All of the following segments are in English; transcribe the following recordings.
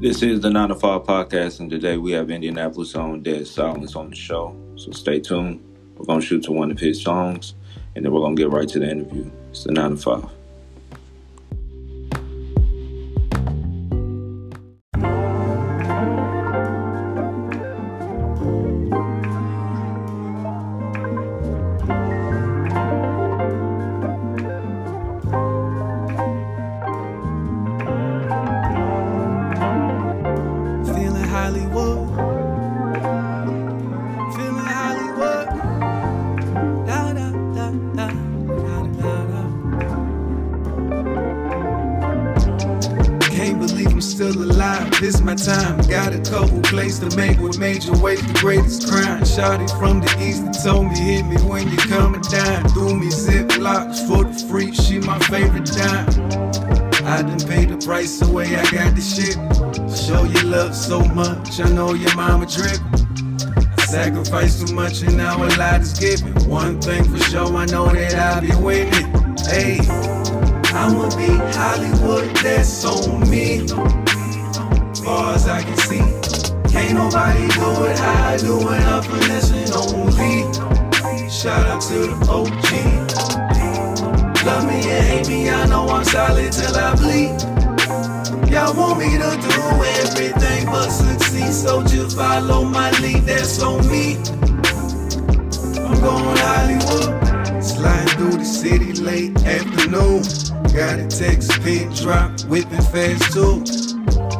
This is the 9 to 5 podcast, and today we have Indianapolis own Dead Silence on the show. So stay tuned. We're going to shoot to one of his songs, and then we're going to get right to the interview. It's the 9 to 5. Time. Got a couple plays to make with major weight, the greatest crime. Shotty from the east that told me hit me when you coming down. Do me zip locks for the free. She my favorite dime. I done paid the price away, I got the shit. Show you love so much, I know your mama drip. I sacrificed too much and now a lot is given. One thing for sure, I know that I'll be winning. Hey, I'ma be Hollywood, that's on me. Far as I can see, can't nobody do it I do it, I'm finessing only. Shout out to the OG. Love me and hate me, I know I'm solid till I bleed. Y'all want me to do everything but succeed, so just follow my lead, that's on me. I'm going Hollywood, sliding through the city late afternoon. Got a text, pin drop, whipping fast too.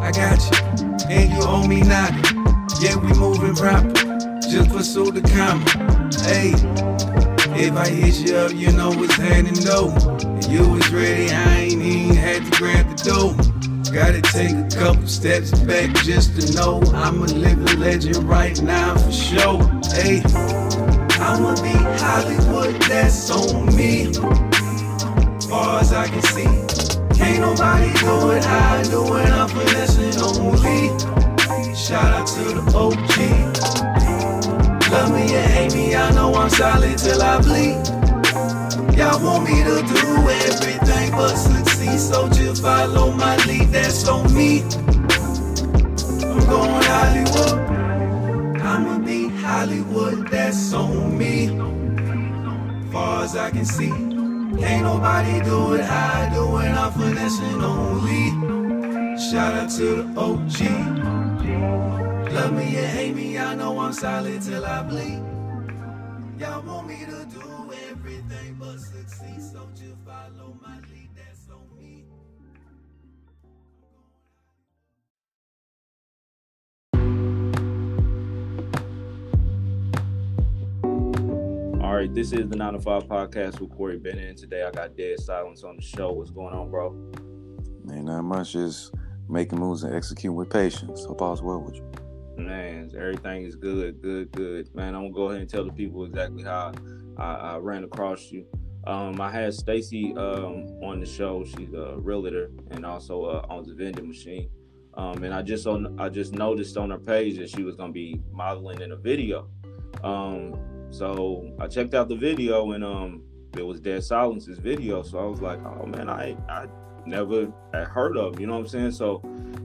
I got you, and you owe me nothing. Yeah, we moving proper, just pursue the comma. Hey. If I hit you up, you know what's happening though. If you was ready, I ain't even had to grab the dough. Gotta take a couple steps back just to know I'm a living legend right now for sure. Hey, I'ma be Hollywood, that's on me. Far as I can see, can't nobody do it how I do it. I'm finessing only. Shout out to the OG. Love me or hate me, I know I'm solid till I bleed. Y'all want me to do everything but succeed, so just follow my lead, that's on me. I'm going Hollywood. I'ma be Hollywood, that's on me. Far as I can see, can't nobody do it I do it, I'm finessing only. Shout out to the OG. Love me and hate me, I know I'm solid till I bleed. Y'all want me to do everything but succeed, so just follow my lead, right, this is the 9 to 5 podcast with Corey Bennett. And today I got Dead Silence on the show. What's going on, bro? Man, not much. Just making moves and executing with patience. Hope all's well with you. Man, everything is good, good, good. Man, I'm gonna go ahead and tell the people exactly how I, I ran across you. Um, I had Stacy um, on the show. She's a realtor and also uh, owns a vending machine. Um, and I just on I just noticed on her page that she was gonna be modeling in a video. Um, so I checked out the video and um, it was Dead Silence's video. So I was like, oh man, I I never had heard of. You know what I'm saying? So,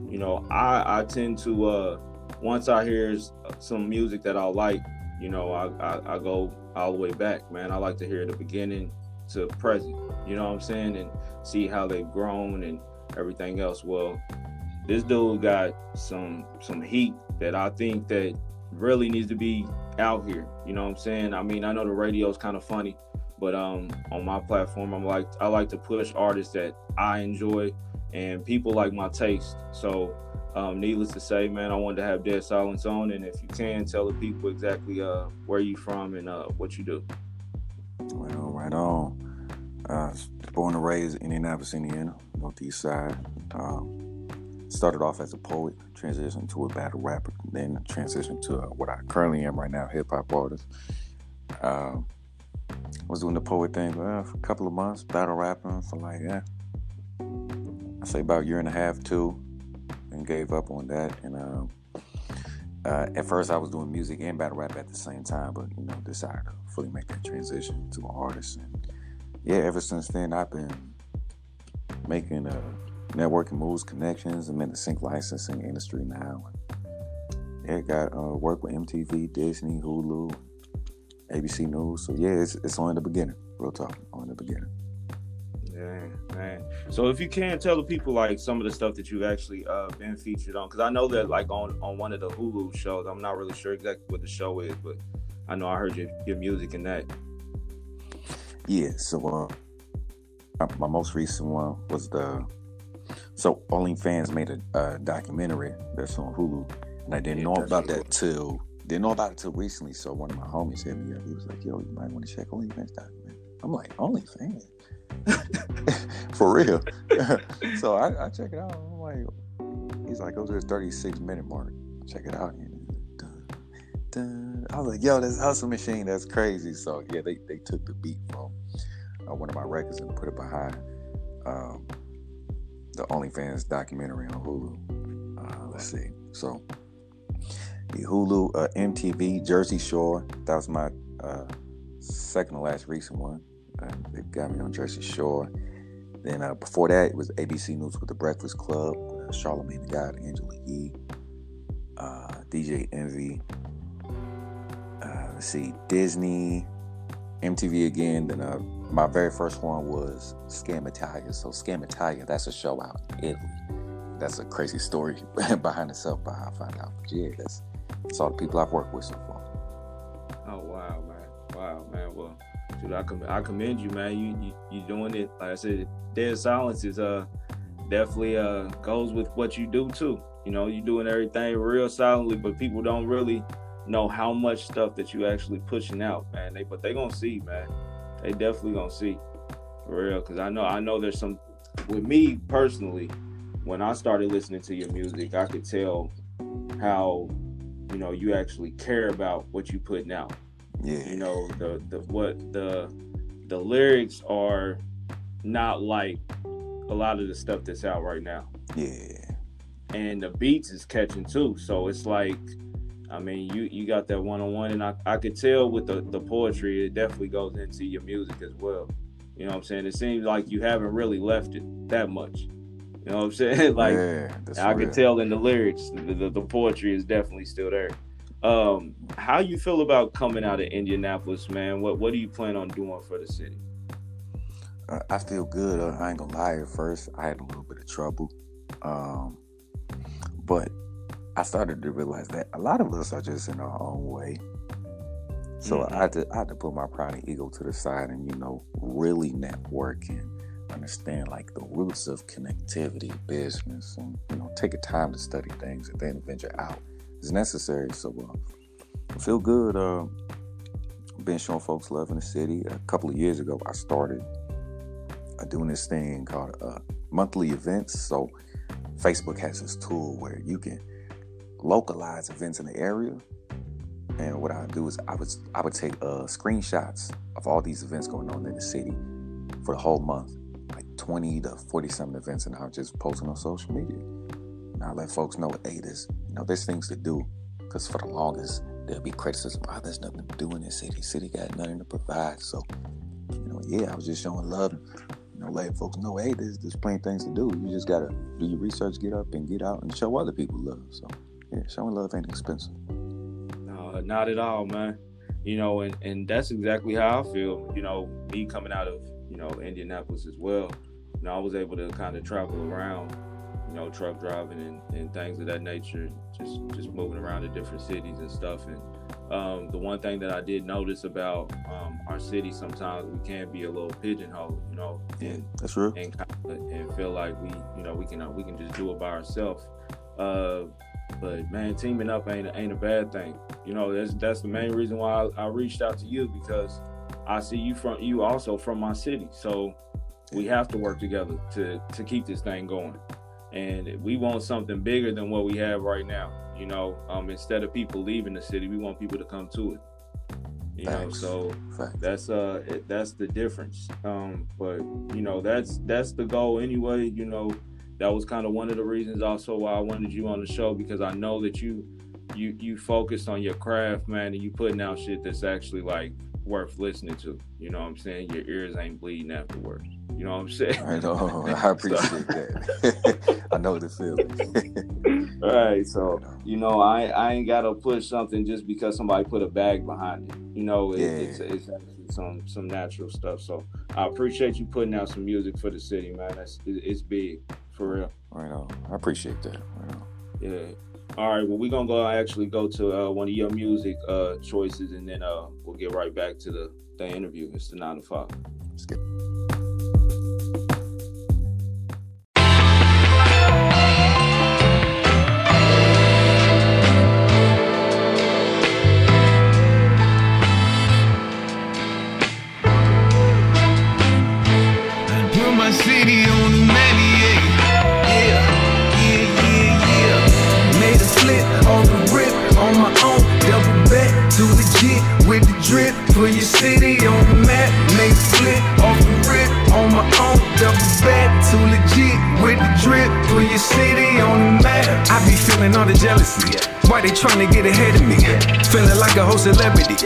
you know, I I tend to uh, once I hear some music that I like, you know, I, I, I go all the way back, man. I like to hear the beginning to present, you know what I'm saying, and see how they've grown and everything else. Well, this dude got some some heat that I think that really needs to be out here. You know what I'm saying? I mean, I know the radio's kind of funny, but um, on my platform, I'm like I like to push artists that I enjoy and people like my taste. So um, needless to say, man, I wanted to have Dead Silence on, and if you can, tell the people exactly uh, where you from and uh, what you do. Well, right on. Uh, born and raised in Indianapolis, Indiana, Northeast Side. Um, started off as a poet, transitioned to a battle rapper, then transitioned to what I currently am right now, hip hop artist. Uh, was doing the poet thing uh, for a couple of months, battle rapping for like, yeah, I say about a year and a half, two and gave up on that. And um, uh, at first, I was doing music and battle rap at the same time, but you know, decided to fully make that transition to an artist. And yeah, ever since then, I've been making uh, networking moves, connections. I'm in the sync licensing industry now. Yeah, got uh, work with MTV, Disney, Hulu, ABC News. So yeah, it's it's only the beginning. Real talk, only the beginning. Yeah, man. So if you can tell the people like some of the stuff that you've actually uh, been featured on, because I know that like on on one of the Hulu shows, I'm not really sure exactly what the show is, but I know I heard your your music in that. Yeah. So uh, my most recent one was the so OnlyFans made a, a documentary that's on Hulu, and I didn't yeah, know about that till didn't know about it till recently. So one of my homies hit me up. He was like, "Yo, you might want to check OnlyFans documentary." I'm like, "OnlyFans." For real. so I, I, check it out. I'm like, he's like, go to the 36 minute mark. Check it out. Dun, dun. I was like, yo, this hustle machine, that's crazy. So yeah, they, they took the beat from uh, one of my records and put it behind um, the OnlyFans documentary on Hulu. Uh, let's see. So the Hulu, uh, MTV, Jersey Shore. That was my uh, second to last recent one. They got me on Jersey Shore. Then uh, before that, it was ABC News with the Breakfast Club, uh, Charlemagne the God, Angela Yee, uh, DJ Envy. Let's see, Disney, MTV again. Then uh, my very first one was Scam Italia. So Scam Italia, that's a show out in Italy. That's a crazy story behind itself, but I found out. But yeah, that's, that's all the people I've worked with so far. Oh wow, man! Wow, man! Well, dude, I, com- I commend you, man. You, you you doing it. Like I said, dead silence is uh definitely uh goes with what you do too. You know, you're doing everything real silently, but people don't really know how much stuff that you actually pushing out, man. They but they gonna see, man. They definitely gonna see for real. Cause I know I know there's some with me personally. When I started listening to your music, I could tell how you know you actually care about what you putting out. Yeah. You know the the what the the lyrics are not like a lot of the stuff that's out right now. Yeah. And the beats is catching too. So it's like I mean, you you got that one on one, and I, I could tell with the, the poetry, it definitely goes into your music as well. You know what I'm saying? It seems like you haven't really left it that much. You know what I'm saying? like yeah, I could tell in the lyrics, the, the, the, poetry is definitely still there. Um, how you feel about coming out of Indianapolis, man? What what do you plan on doing for the city? Uh, I feel good. I ain't gonna lie. At first, I had a little bit of trouble, um, but I started to realize that a lot of us are just in our own way. So mm-hmm. I had to I had to put my pride and ego to the side and you know really network and understand like the roots of connectivity, business, and you know take a time to study things and then venture out is necessary. So uh, I feel good. Uh, been showing folks love in the city. A couple of years ago, I started uh, doing this thing called uh, monthly events. So Facebook has this tool where you can localize events in the area. And what I do is I would I would take uh, screenshots of all these events going on in the city for the whole month, like 20 to 40 something events, and I'll just post on social media. And I let folks know, hey, there's you know there's things to do, because for the longest there'll be criticism. Oh, there's nothing to do in this city. City got nothing to provide. So, you know, yeah, I was just showing love, you know, letting folks know, hey, there's there's plenty of things to do. You just gotta do your research, get up and get out and show other people love. So. Yeah, showing love ain't expensive. No, not at all, man. You know, and, and that's exactly how I feel. You know, me coming out of, you know, Indianapolis as well. You know, I was able to kind of travel around, you know, truck driving and, and things of that nature, just just moving around to different cities and stuff. And um, the one thing that I did notice about um, our city, sometimes we can be a little pigeonholed, you know. Yeah, that's true. And, and feel like we, you know, we can uh, we can just do it by ourselves. Uh, but man, teaming up ain't ain't a bad thing. You know, that's that's the main reason why I, I reached out to you because I see you from you also from my city. So we have to work together to to keep this thing going. And we want something bigger than what we have right now. You know, um, instead of people leaving the city, we want people to come to it. You Thanks. know, so Thanks. that's uh that's the difference. Um, but you know, that's that's the goal anyway. You know, that was kind of one of the reasons also why I wanted you on the show because I know that you you you focused on your craft, man, and you putting out shit that's actually like worth listening to. You know what I'm saying? Your ears ain't bleeding afterwards. You know what I'm saying? I know. I appreciate that. I know the feeling. All right, so you know, I I ain't gotta push something just because somebody put a bag behind it. You know, it, Yeah. it's it's actually some some natural stuff. So I appreciate you putting out some music for the city, man. That's it, it's big for real. Right on. I appreciate that. Right on. Yeah. All right. Well, we're gonna go actually go to uh, one of your music uh, choices, and then uh, we'll get right back to the the interview. It's the nine to five. Let's get trying to get ahead of me? Feeling like a whole celebrity.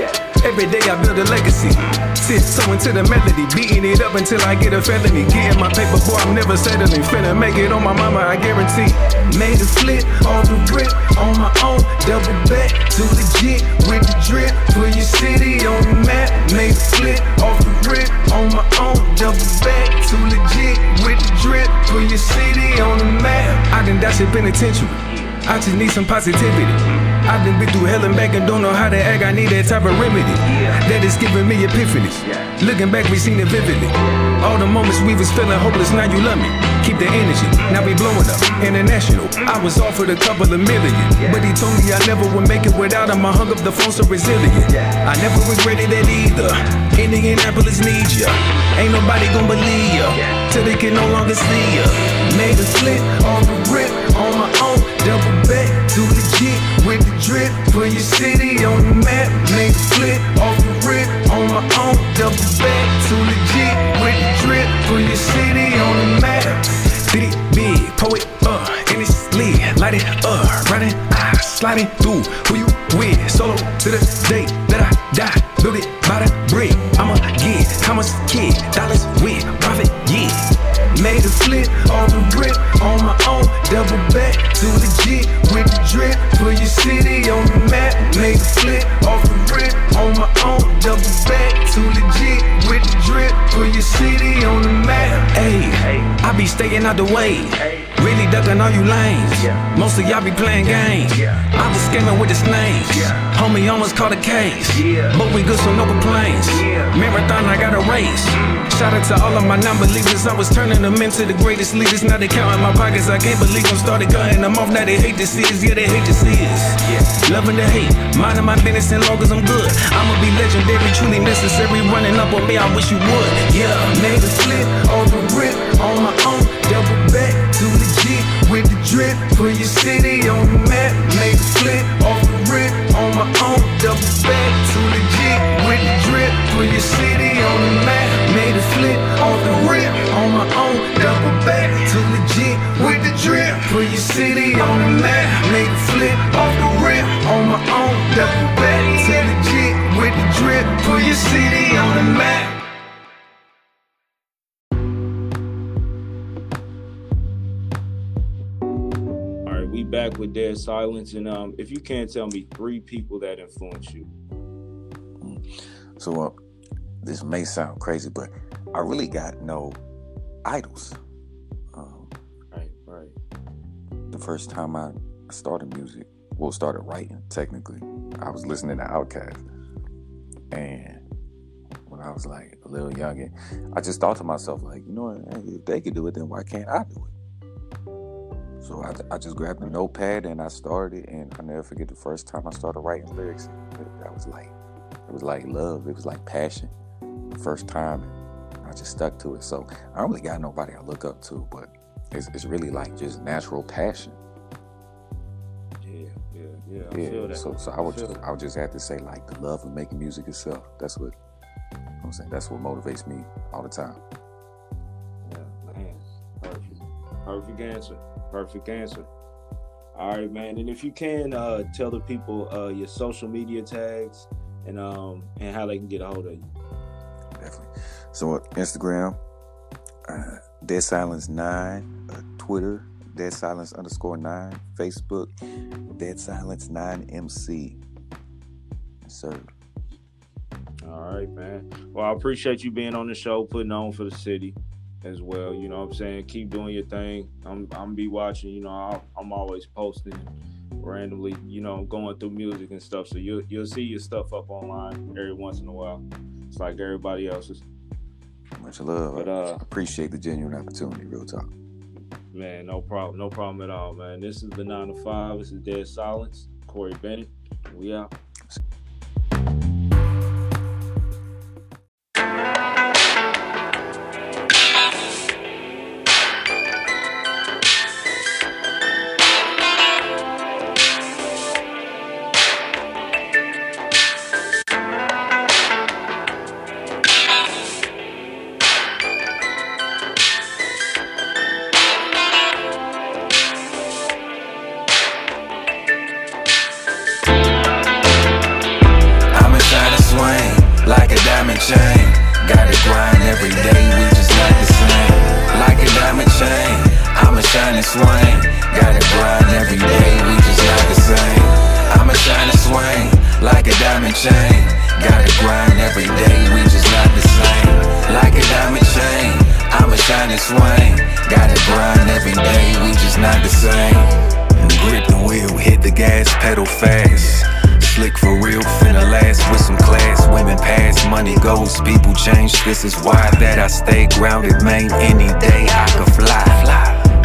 Every day I build a legacy. Tiptoeing to the melody, beating it up until I get a felony. Getting my paper, boy, I'm never settling. Finna make it on my mama, I guarantee. Made a flip on the rip on my own. Double back to legit with the drip. Put your city on the map. Made a flip off the rip on my own. Double back to legit with the drip. Put your city on the map. I done dash it penitentiary. I just need some positivity. I've been been through hell and back and don't know how to act. I need that type of remedy. That is giving me epiphanies. Looking back, we seen it vividly. All the moments we was feeling hopeless, now you love me. Keep the energy. Now we blowing up. International. I was offered a couple of million. But he told me I never would make it without him. I hung up the phone so resilient. I never regretted that either. Indianapolis needs ya. Ain't nobody gonna believe ya. Till they can no longer see ya. Made a on Double back to legit with the drip. Put your city on the map. Make a flip off the rip on my own. Double back to the legit with the drip. Put your city on the map. It big, poet, uh, in it's lit, light it up, running, ah, sliding through. Who you with? Solo to the day staying out the way. Ducking all you lanes. Most of y'all be playing games. I was scamming with the snakes. Homie almost caught a case. But we good, so no complaints. Marathon, I got a race. Mm. Shout out to all of my non-believers. I was turning them into the greatest leaders. Now they counting my pockets. I can't believe them started cutting them off. Now they hate to see us. Yeah, they hate to see us. Loving the hate. Minding my business and long as I'm good. I'ma be legendary, truly necessary. Running up on me, I wish you would. Yeah, made a flip on the rip on my own. Double to legit with the drip. Put your city on the map. Made a flip off the rip on my own. Double back to legit with the drip. Put your city on the map. Made a flip off the rip on my own. Double back to legit with the drip. Put your city on the map. Made a flip off the rip on my own. Double back to legit with the drip. Put your city on the map. With Dead Silence, and um, if you can't tell me three people that influenced you. So uh, this may sound crazy, but I really got no idols. Um, Right, right. the first time I started music, well, started writing technically, I was listening to Outkast, and when I was like a little youngin, I just thought to myself like, you know what, hey, if they could do it, then why can't I do it? So I, I just grabbed a notepad and I started, and I never forget the first time I started writing lyrics. That was like, it was like love. It was like passion. The first time, I just stuck to it. So I don't really got nobody I look up to, but it's, it's really like just natural passion. Yeah, yeah, yeah. I Yeah. feel that. So so I would feel just that. I would just have to say like the love of making music itself. That's what you know what I'm saying. That's what motivates me all the time. Yeah, man. Perfect. Perfect answer. Perfect answer. All right, man. And if you can uh, tell the people uh, your social media tags and um and how they can get a hold of you. Definitely. So Instagram, uh, Dead Silence Nine, uh, Twitter, Dead Silence underscore nine, Facebook, Dead Silence Nine MC. Sir. All right, man. Well, I appreciate you being on the show, putting on for the city as well. You know what I'm saying? Keep doing your thing. I'm I'm be watching. You know, i I'm always posting randomly. You know, going through music and stuff. So you'll you'll see your stuff up online every once in a while. It's like everybody else's. Much love. But uh, I appreciate the genuine opportunity. Real talk. Man, no problem. No problem at all, man. This is the nine to five. This is Dead Silence. Corey Bennett. We out. Most people change, this is why that I stay grounded, man. Any day I could fly.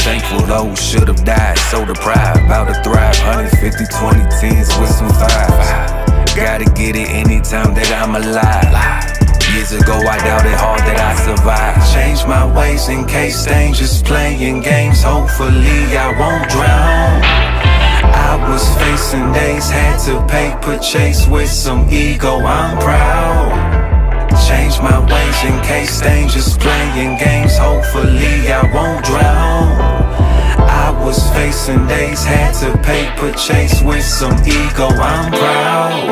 Thankful those should have died, so deprived. About to thrive, 150, 20 10s with some fives. Gotta get it anytime that I'm alive. Years ago, I doubted hard that I survived. Change my ways in case danger's playing games. Hopefully, I won't drown. I was facing days, had to pay purchase with some ego. I'm proud change my ways in case danger's playing games. Hopefully I won't drown. I was facing days, had to pay purchase with some ego. I'm proud.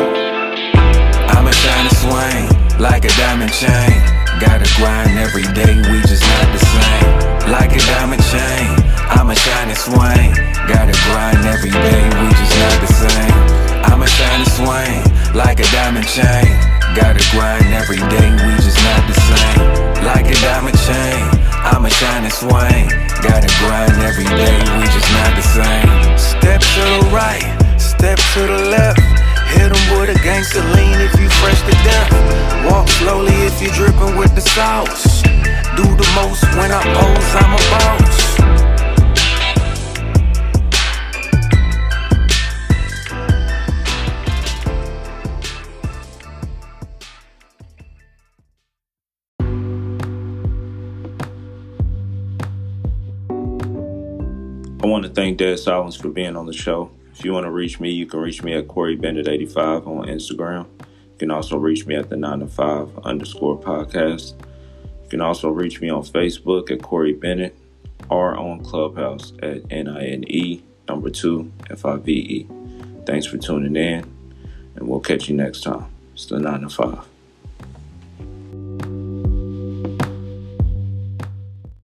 I'm a shining swing like a diamond chain. Gotta grind every day, we just not the same. Like a diamond chain, I'm a shining swing. Gotta grind every day, we just not the same. I'm a shining swing like a diamond chain. Gotta grind every day, we just not the same. Like a diamond chain, I'm a shining swing. Gotta grind every day, we just not the same. Step to the right, step to the left. Hit them with a gangster lean if you fresh to death. Walk slowly if you dripping with the sauce. Do the most when I pose, I'm a boss. Want to thank Dead Silence for being on the show. If you want to reach me, you can reach me at Corey Bennett85 on Instagram. You can also reach me at the 9 to 5 underscore podcast. You can also reach me on Facebook at Corey Bennett or on Clubhouse at N-I-N-E number 2 F-I-V-E. Thanks for tuning in, and we'll catch you next time. It's the 9 to 5.